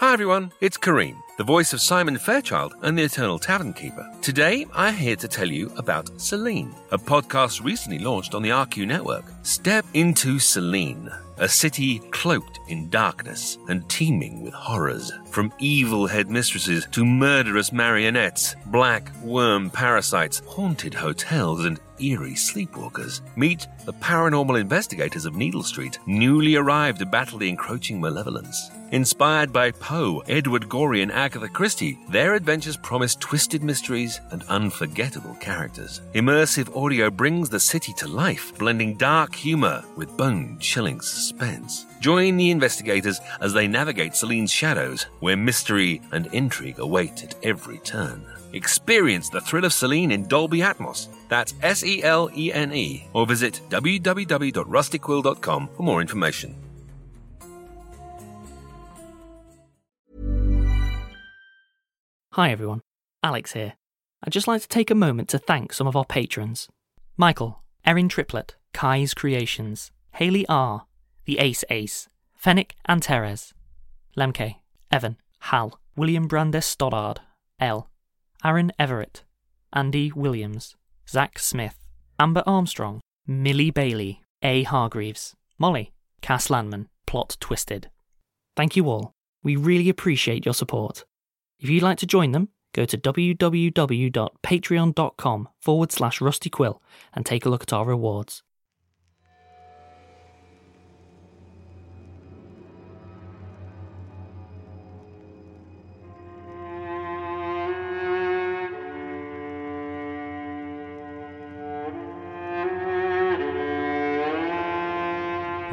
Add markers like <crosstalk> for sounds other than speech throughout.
Hi everyone, it's Karim, the voice of Simon Fairchild and the Eternal Tavern Keeper. Today, I'm here to tell you about Selene, a podcast recently launched on the RQ network. Step into Selene, a city cloaked in darkness and teeming with horrors. From evil headmistresses to murderous marionettes, black worm parasites, haunted hotels, and eerie sleepwalkers. Meet the paranormal investigators of Needle Street, newly arrived to battle the encroaching malevolence. Inspired by Poe, Edward Gorey, and Agatha Christie, their adventures promise twisted mysteries and unforgettable characters. Immersive audio brings the city to life, blending dark humor with bone chilling suspense. Join the investigators as they navigate Selene's shadows, where mystery and intrigue await at every turn. Experience the thrill of Selene in Dolby Atmos. That's S E L E N E. Or visit www.rustyquill.com for more information. Hi everyone, Alex here. I'd just like to take a moment to thank some of our patrons Michael, Erinn Triplett, Kaii's Creations, Hayley R., The Ace Ace, Fennec and Teres, Lemmke, Evan, Hal, William Brandes Stoddard, L, Aaron Everett, Andee Williams, Zach Smith, Amber Armstrong, Milli Bayley, A. Hargreaves, Molly, Cas Landman, Plot Twisted. Thank you all. We really appreciate your support. If you'd like to join them, go to www.patreon.com forward slash rustyquill and take a look at our rewards.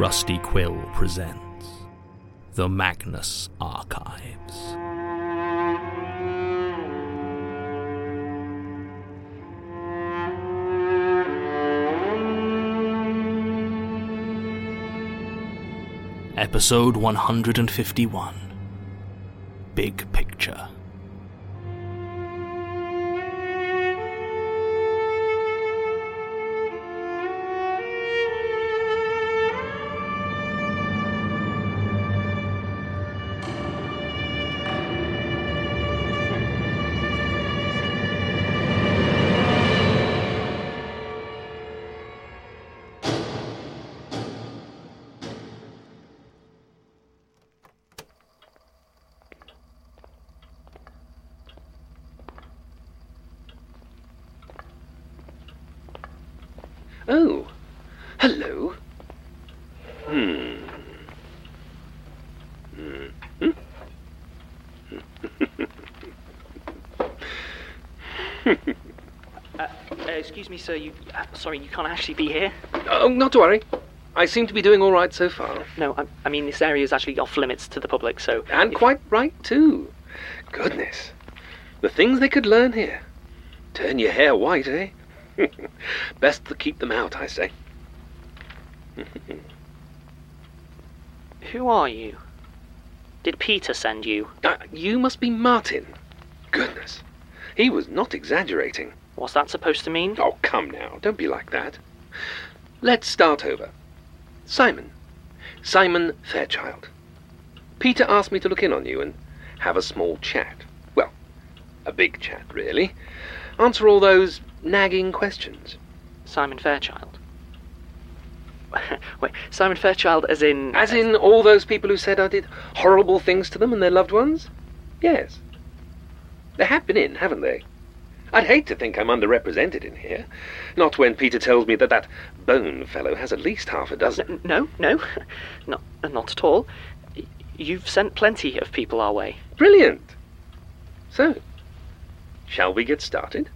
Rusty Quill presents The Magnus Archives. Episode 151 Big Picture. Oh, hello. Hmm. Hmm. <laughs> Uh, excuse me, sir. You, uh, sorry, you can't actually be here. Oh, not to worry. I seem to be doing all right so far. No, I, I mean this area is actually off limits to the public, so And quite right, too. Goodness. The things they could learn here. Turn your hair white, eh? <laughs> <laughs> Best to keep them out, I say. <laughs> who are you? Did Peter send you? Uh, you must be Martin. Goodness. He was not exaggerating. What's that supposed to mean? Oh, come now. Don't be like that. Let's start over. Simon. Simon Fairchild. Peter asked me to look in on you and have a small chat. Well, a big chat, really. Answer all those nagging questions. Simon Fairchild. <laughs> Wait, Simon Fairchild as in. As in all those people who said I did horrible things to them and their loved ones? Yes. They have been in, haven't they? I'd hate to think I'm underrepresented in here. Not when Peter tells me that that Bone fellow has at least half a dozen. No, no, <laughs> not, not at all. You've sent plenty of people our way. Brilliant! So, shall we get started?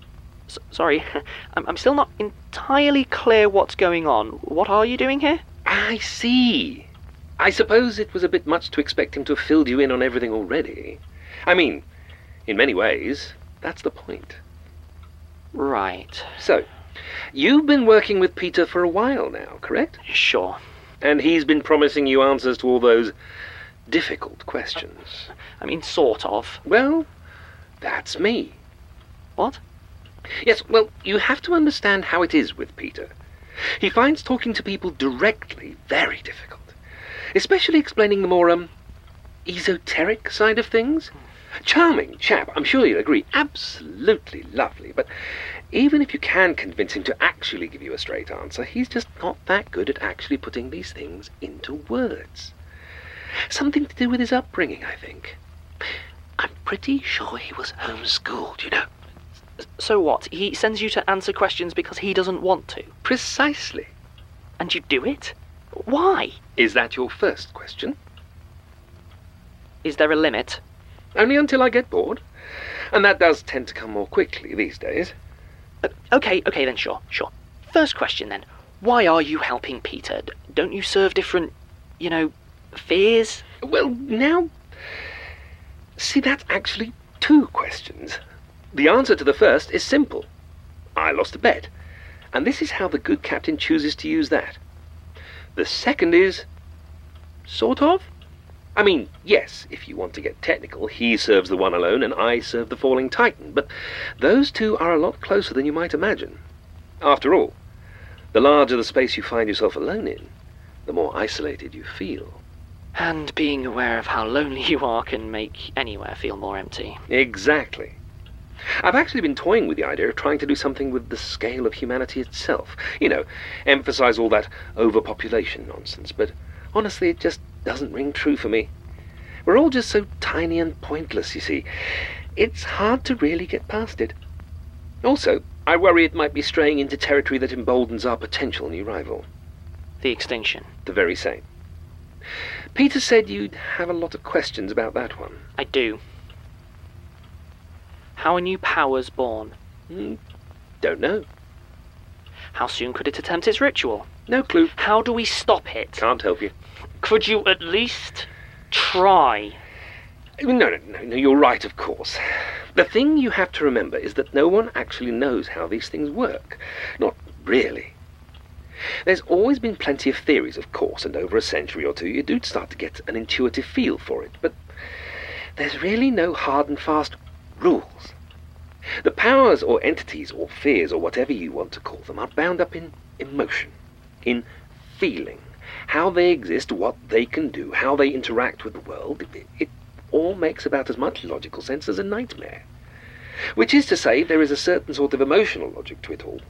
S- sorry, <laughs> I'm, I'm still not entirely clear what's going on. What are you doing here? I see. I suppose it was a bit much to expect him to have filled you in on everything already. I mean, in many ways, that's the point. Right, So, you've been working with Peter for a while now, correct? sure. And he's been promising you answers to all those difficult questions. I mean, sort of. Well, that's me. What? Yes, well, you have to understand how it is with Peter. He finds talking to people directly very difficult, especially explaining the more, um, esoteric side of things. Charming chap, I'm sure you'll agree. Absolutely lovely, but even if you can convince him to actually give you a straight answer, he's just not that good at actually putting these things into words. Something to do with his upbringing, I think. I'm pretty sure he was homeschooled, you know. So what? He sends you to answer questions because he doesn't want to. Precisely. And you do it? Why? Is that your first question? Is there a limit? Only until I get bored. And that does tend to come more quickly these days. Uh, okay, okay then, sure, sure. First question then. Why are you helping Peter? D- don't you serve different, you know, fears? Well, now. See, that's actually two questions. The answer to the first is simple I lost a bet. And this is how the good captain chooses to use that. The second is. sort of? I mean, yes, if you want to get technical, he serves the one alone and I serve the falling titan, but those two are a lot closer than you might imagine. After all, the larger the space you find yourself alone in, the more isolated you feel. And being aware of how lonely <laughs> you are can make anywhere feel more empty. Exactly. I've actually been toying with the idea of trying to do something with the scale of humanity itself. You know, emphasize all that overpopulation nonsense, but honestly, it just doesn't ring true for me. We're all just so tiny and pointless, you see. It's hard to really get past it. Also, I worry it might be straying into territory that emboldens our potential new rival. The extinction. The very same. Peter said you'd have a lot of questions about that one. I do. How are new powers born? Hmm, don't know. How soon could it attempt its ritual? No clue. How do we stop it? Can't help you. Could you at least try? No, no, no, no, you're right, of course. The thing you have to remember is that no one actually knows how these things work. Not really. There's always been plenty of theories, of course, and over a century or two you do start to get an intuitive feel for it, but there's really no hard and fast rules. The powers or entities or fears or whatever you want to call them are bound up in emotion, in feeling, how they exist, what they can do, how they interact with the world. It, it all makes about as much logical sense as a nightmare. Which is to say, there is a certain sort of emotional logic to it all.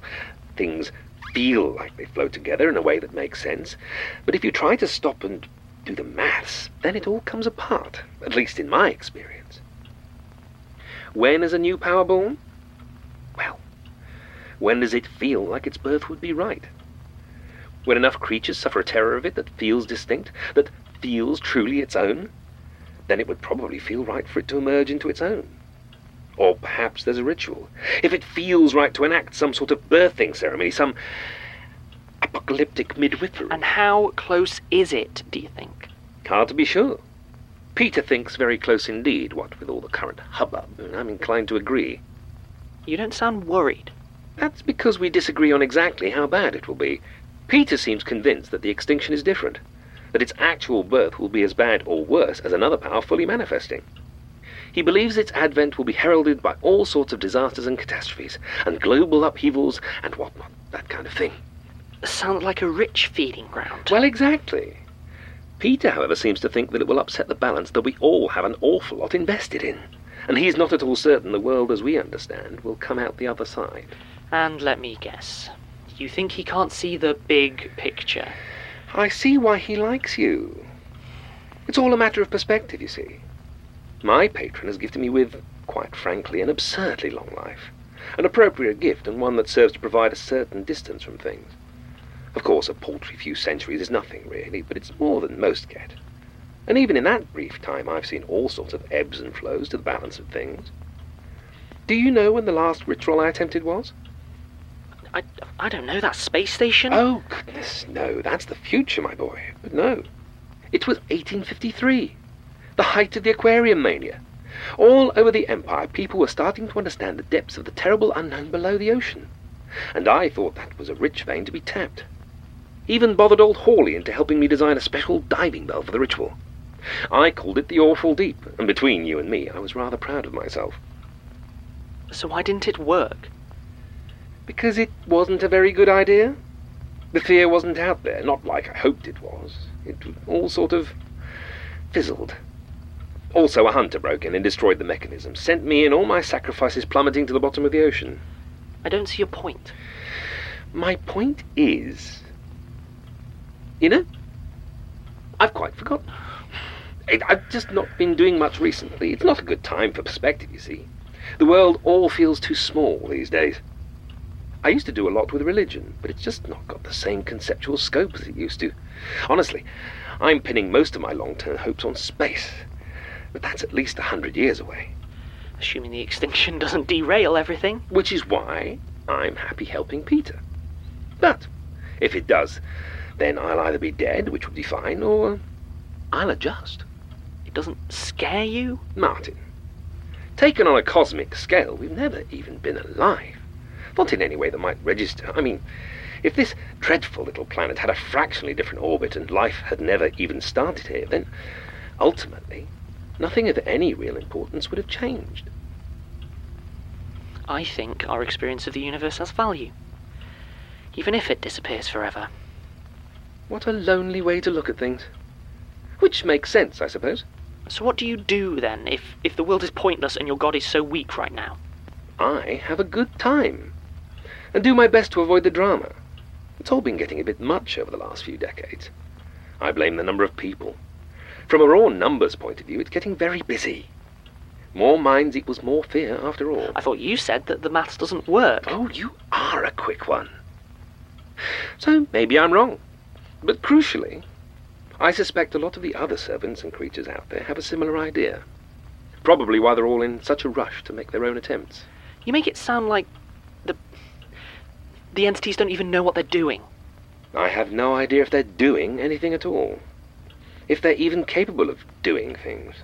Things feel like they flow together in a way that makes sense, but if you try to stop and do the maths, then it all comes apart, at least in my experience. When is a new power born? Well, when does it feel like its birth would be right? When enough creatures suffer a terror of it that feels distinct, that feels truly its own, then it would probably feel right for it to emerge into its own. Or perhaps there's a ritual. If it feels right to enact some sort of birthing ceremony, some apocalyptic midwifery. And how close is it, do you think? Hard to be sure. Peter thinks very close indeed, what with all the current hubbub, and I'm inclined to agree. You don't sound worried. That's because we disagree on exactly how bad it will be. Peter seems convinced that the extinction is different. that its actual birth will be as bad or worse as another power fully manifesting. He believes its advent will be heralded by all sorts of disasters and catastrophes, and global upheavals and whatnot, that kind of thing. Sounds like a rich feeding ground. Well, exactly. Peter, however, seems to think that it will upset the balance that we all have an awful lot invested in. And he's not at all certain the world as we understand will come out the other side. And let me guess. You think he can't see the big picture? I see why he likes you. It's all a matter of perspective, you see. My patron has gifted me with, quite frankly, an absurdly long life. An appropriate gift, and one that serves to provide a certain distance from things. Of course, a paltry few centuries is nothing, really, but it's more than most get. And even in that brief time, I've seen all sorts of ebbs and flows to the balance of things. Do you know when the last ritual I attempted was? I, I don't know, that space station? Oh, goodness, no, that's the future, my boy. But no. It was 1853, the height of the aquarium mania. All over the Empire, people were starting to understand the depths of the terrible unknown below the ocean. And I thought that was a rich vein to be tapped. Even bothered old Hawley into helping me design a special diving bell for the ritual. I called it the Awful Deep, and between you and me, I was rather proud of myself. So why didn't it work? Because it wasn't a very good idea. The fear wasn't out there, not like I hoped it was. It all sort of fizzled. Also, a hunter broke in and destroyed the mechanism, sent me and all my sacrifices plummeting to the bottom of the ocean. I don't see your point. My point is. You know, I've quite forgotten. I've just not been doing much recently. It's not a good time for perspective, you see. The world all feels too small these days. I used to do a lot with religion, but it's just not got the same conceptual scope as it used to. Honestly, I'm pinning most of my long term hopes on space. But that's at least a hundred years away. Assuming the extinction doesn't derail everything. Which is why I'm happy helping Peter. But if it does, then I'll either be dead, which would be fine, or I'll adjust. It doesn't scare you? Martin, taken on a cosmic scale, we've never even been alive. Not in any way that might register. I mean, if this dreadful little planet had a fractionally different orbit and life had never even started here, then ultimately nothing of any real importance would have changed. I think our experience of the universe has value. Even if it disappears forever. What a lonely way to look at things. Which makes sense, I suppose. So what do you do then if, if the world is pointless and your god is so weak right now? I have a good time. And do my best to avoid the drama. It's all been getting a bit much over the last few decades. I blame the number of people. From a raw numbers point of view, it's getting very busy. More minds equals more fear, after all. I thought you said that the maths doesn't work. Oh, you are a quick one. So maybe I'm wrong. But crucially, I suspect a lot of the other servants and creatures out there have a similar idea. Probably why they're all in such a rush to make their own attempts. You make it sound like the the entities don't even know what they're doing. I have no idea if they're doing anything at all. If they're even capable of doing things.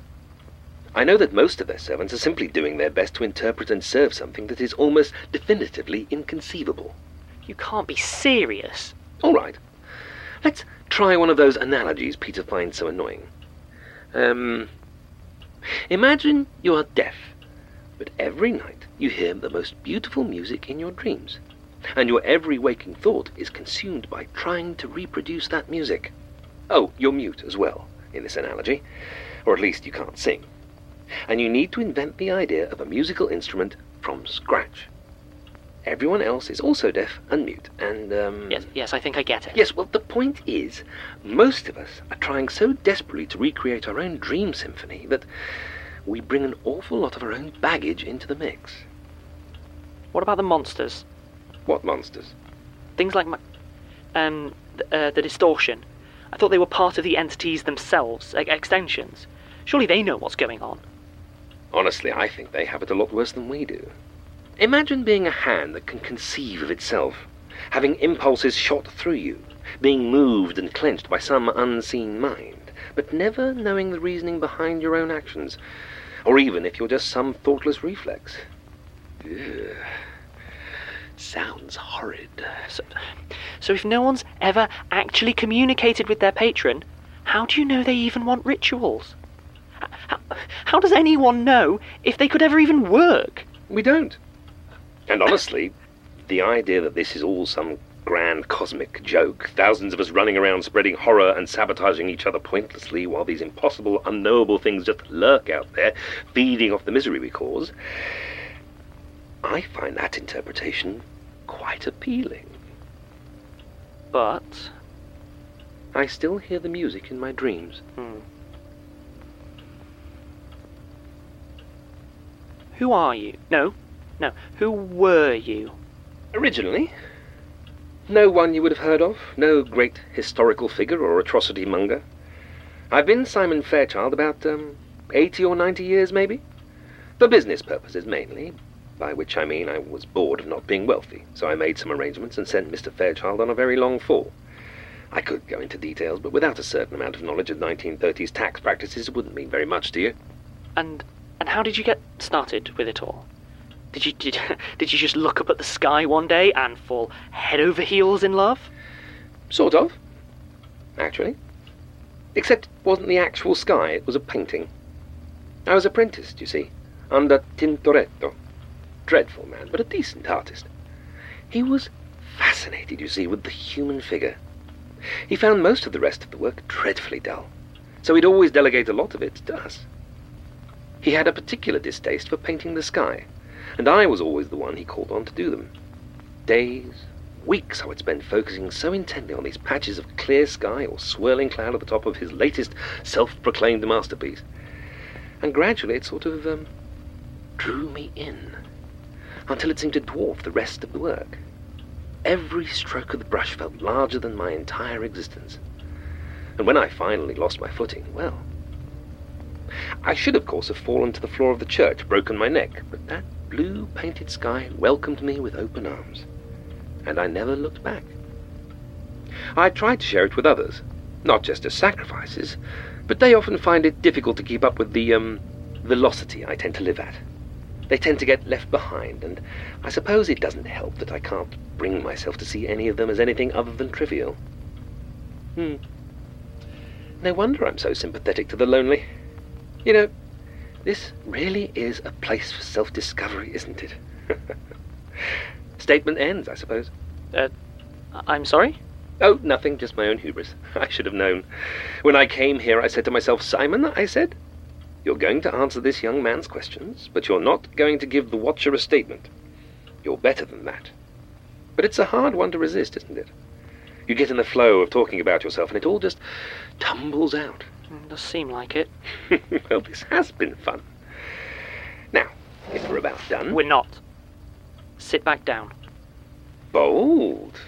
I know that most of their servants are simply doing their best to interpret and serve something that is almost definitively inconceivable. You can't be serious. All right. Let's try one of those analogies Peter finds so annoying. Um, imagine you are deaf, but every night you hear the most beautiful music in your dreams, and your every waking thought is consumed by trying to reproduce that music. Oh, you're mute as well, in this analogy, or at least you can't sing. And you need to invent the idea of a musical instrument from scratch. Everyone else is also deaf and mute, and, um... Yes, yes, I think I get it. Yes, well, the point is, most of us are trying so desperately to recreate our own dream symphony that we bring an awful lot of our own baggage into the mix. What about the monsters? What monsters? Things like my, um, th- uh, the distortion. I thought they were part of the entities themselves, like extensions. Surely they know what's going on. Honestly, I think they have it a lot worse than we do. Imagine being a hand that can conceive of itself, having impulses shot through you, being moved and clenched by some unseen mind, but never knowing the reasoning behind your own actions, or even if you're just some thoughtless reflex. Ugh. Sounds horrid. So, so if no one's ever actually communicated with their patron, How do you know they even want rituals? How, how does anyone know if they could ever even work? We don't. And honestly, the idea that this is all some grand cosmic joke, thousands of us running around spreading horror and sabotaging each other pointlessly while these impossible, unknowable things just lurk out there, feeding off the misery we cause, I find that interpretation quite appealing. But. I still hear the music in my dreams. Hmm. Who are you? No, no. Who were you? Originally, no one you would have heard of, no great historical figure or atrocity monger. I've been Simon Fairchild about um, 80 or 90 years, maybe. For business purposes mainly, by which I mean I was bored of not being wealthy, so I made some arrangements and sent Mr. Fairchild on a very long fall. I could go into details, but without a certain amount of knowledge of 1930s tax practices, it wouldn't mean very much to you. And and how did you get started with it all? Did you did, <laughs> did you just look up at the sky one day and fall head over heels in love? Sort of. Actually. Except it wasn't the actual sky, it was a painting. I was apprenticed, you see, under Tintoretto. Dreadful man, but a decent artist. He was fascinated, you see, with the human figure. He found most of the rest of the work dreadfully dull, so he'd always delegate a lot of it to us. He had a particular distaste for painting the sky, and I was always the one he called on to do them. Days, weeks I would spend focusing so intently on these patches of clear sky or swirling cloud at the top of his latest self-proclaimed masterpiece. And gradually it sort of um, drew me in, until it seemed to dwarf the rest of the work. Every stroke of the brush felt larger than my entire existence. And when I finally lost my footing, well, I should, of course, have fallen to the floor of the church, broken my neck, but that blue painted sky welcomed me with open arms, and I never looked back. I tried to share it with others, not just as sacrifices, but they often find it difficult to keep up with the um, velocity I tend to live at. They tend to get left behind, and I suppose it doesn't help that I can't bring myself to see any of them as anything other than trivial. Hmm. No wonder I'm so sympathetic to the lonely. You know, this really is a place for self discovery, isn't it? <laughs> Statement ends, I suppose. Uh, I'm sorry? Oh, nothing, just my own hubris. <laughs> I should have known. When I came here, I said to myself, Simon, I said, you're going to answer this young man's questions, but you're not going to give the watcher a statement. You're better than that. But it's a hard one to resist, isn't it? You get in the flow of talking about yourself, and it all just tumbles out. It does seem like it. <laughs> well, this has been fun. Now, if we're about done. We're not. Sit back down. Bold.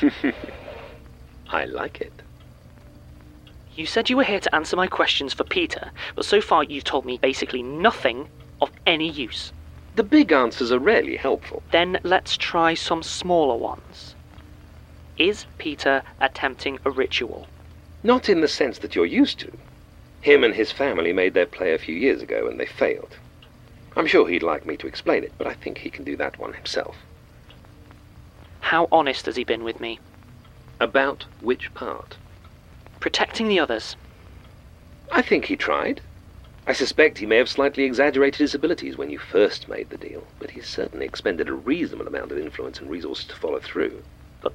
<laughs> I like it. You said you were here to answer my questions for Peter, but so far you've told me basically nothing of any use. The big answers are rarely helpful. Then let's try some smaller ones. Is Peter attempting a ritual? Not in the sense that you're used to. Him and his family made their play a few years ago and they failed. I'm sure he'd like me to explain it, but I think he can do that one himself. How honest has he been with me? About which part? Protecting the others. I think he tried. I suspect he may have slightly exaggerated his abilities when you first made the deal, but he certainly expended a reasonable amount of influence and resources to follow through. But,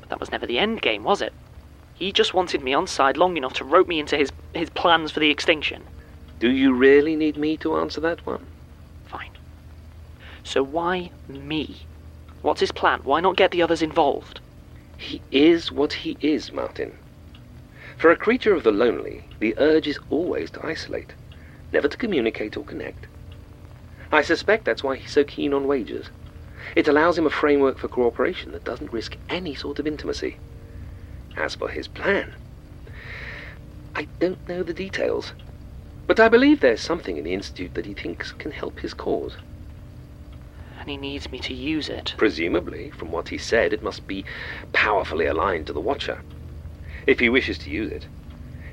but that was never the end game, was it? He just wanted me on side long enough to rope me into his, his plans for the extinction. Do you really need me to answer that one? Fine. So why me? What's his plan? Why not get the others involved? He is what he is, Martin. For a creature of the lonely, the urge is always to isolate, never to communicate or connect. I suspect that's why he's so keen on wages. It allows him a framework for cooperation that doesn't risk any sort of intimacy. As for his plan, I don't know the details, but I believe there's something in the Institute that he thinks can help his cause. And he needs me to use it. Presumably, from what he said, it must be powerfully aligned to the Watcher. If he wishes to use it,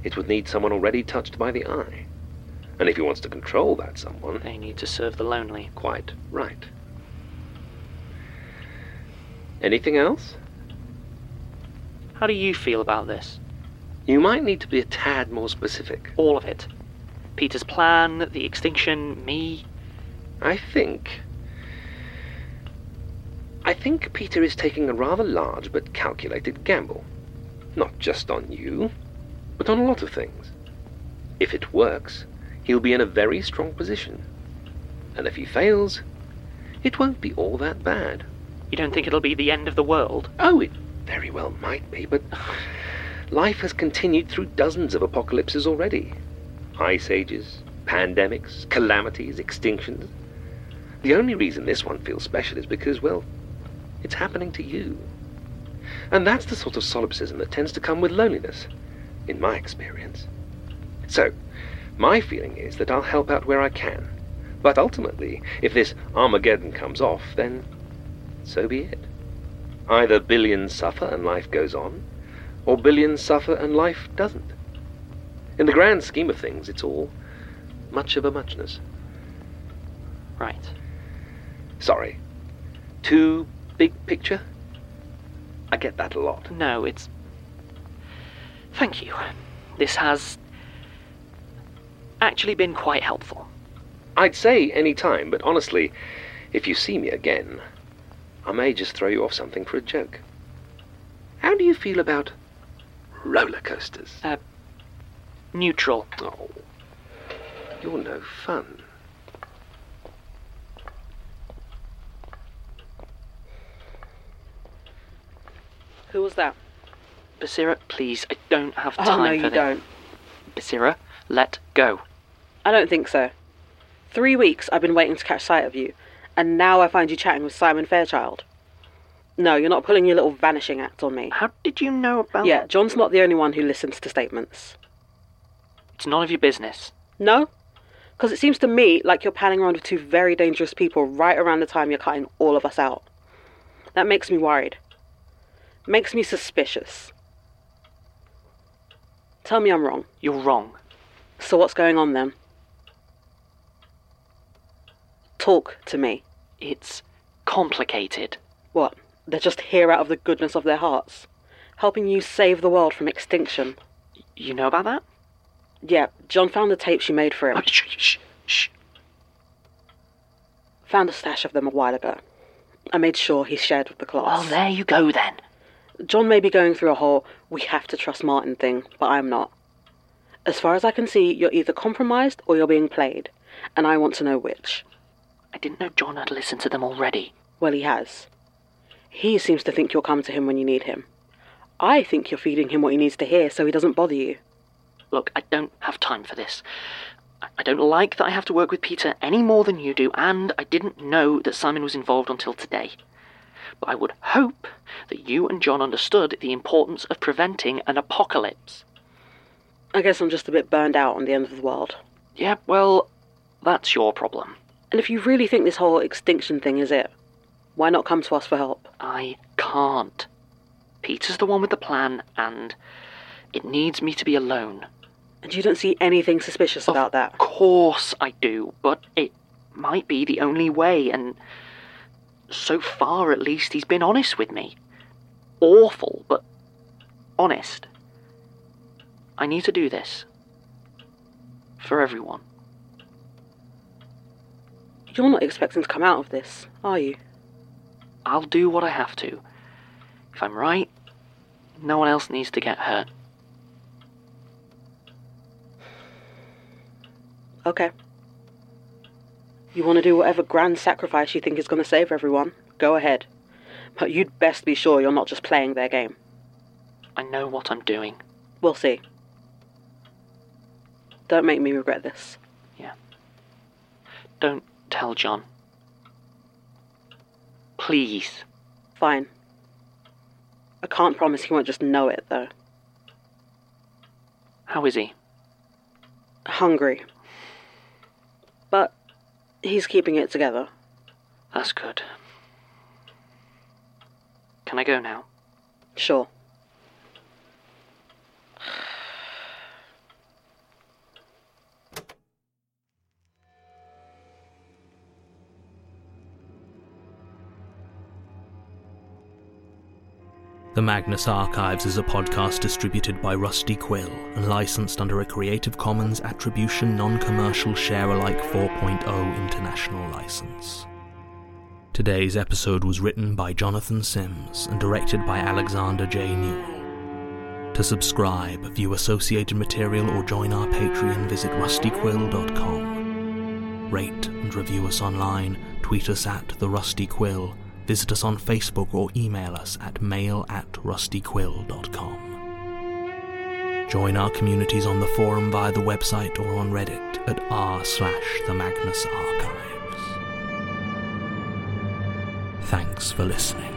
it would need someone already touched by the eye. And if he wants to control that someone, They need to serve the lonely. quite right. Anything else? How do you feel about this? You might need to be a tad more specific. All of it. Peter's plan, the extinction, me. I think. I think Peter is taking a rather large but calculated gamble. Not just on you, but on a lot of things. If it works, he'll be in a very strong position. And if he fails, it won't be all that bad. You don't think it'll be the end of the world? Oh, it very well might be, but life has continued through dozens of apocalypses already ice ages, pandemics, calamities, extinctions. The only reason this one feels special is because, well, it's happening to you. And that's the sort of solipsism that tends to come with loneliness, in my experience. So, my feeling is that I'll help out where I can. But ultimately, if this Armageddon comes off, then so be it. Either billions suffer and life goes on, or billions suffer and life doesn't. In the grand scheme of things, it's all much of a muchness. Right. Sorry. Too big picture? I get that a lot. No, it's. Thank you. This has actually been quite helpful. I'd say any time, but honestly, if you see me again, I may just throw you off something for a joke. How do you feel about roller coasters? Uh, neutral. Oh, you're no fun. Who was that? Basira, please, I don't have time Oh, time no, for you this. don't. Basira, let go. I don't think so. Three weeks I've been waiting to catch sight of you, and now I find you chatting with Simon Fairchild. No, you're not pulling your little vanishing act on me. How did you know about Yeah, John's not the only one who listens to statements. It's none of your business. No? Because it seems to me like you're panning around with two very dangerous people right around the time you're cutting all of us out. That makes me worried. Makes me suspicious. Tell me I'm wrong. You're wrong. So what's going on then? Talk to me. It's complicated. What? They're just here out of the goodness of their hearts, helping you save the world from extinction. You know about that? Yeah, John found the tapes you made for him. Oh, shh, shh, shh. Found a stash of them a while ago. I made sure he shared with the Well, class. there you go then. John may be going through a whole we have to trust Martin thing, but I'm not. As far as I can see, you're either compromised or you're being played, and I want to know which. I didn't know John had listened to them already. Well, he has. He seems to think you'll come to him when you need him. I think you're feeding him what he needs to hear so he doesn't bother you. Look, I don't have time for this. I- don't like that I have to work with Peter any more than you do, and I didn't know that Simon was involved until today. But I would hope that you and John understood the importance of preventing an apocalypse. I guess I'm just a bit burned out on the end of the world. Yeah, well, that's your problem. And if you really think this whole extinction thing is it, why not come to us for help? I can't. Peter's the one with the plan, and it needs me to be alone. And you don't see anything suspicious about that. Of course I do, but it might be the only way, and so far at least he's been honest with me. Awful, but honest. I need to do this. For everyone. You're not expecting to come out of this, are you? I'll do what I have to. If I'm right, no one else needs to get hurt. Okay. You want to do whatever grand sacrifice you think is going to save everyone? Go ahead. But you'd best be sure you're not just playing their game. I know what I'm doing. We'll see. Don't make me regret this. Yeah. Don't tell John. Please. Fine. I can't promise he won't just know it, though. How is he? Hungry. But he's keeping it together. That's good. Can I go now? Sure. The Magnus Archives is a podcast distributed by Rusty Quill and licensed under a Creative Commons Attribution Non Commercial Share Alike 4.0 International License. Today's episode was written by Jonathan Sims and directed by Alexander J. Newall. To subscribe, view associated material, or join our Patreon, visit rustyquill.com. Rate and review us online, tweet us at The Rusty Quill Visit us on Facebook or email us at mail at rustyquill.com. Join our communities on the forum via the website or on Reddit at r slash the Magnus Archives. Thanks for listening.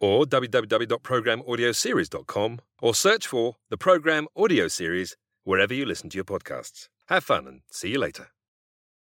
or www.programaudioseries.com or search for the Program Audio Series wherever you listen to your podcasts. Have fun and see you later.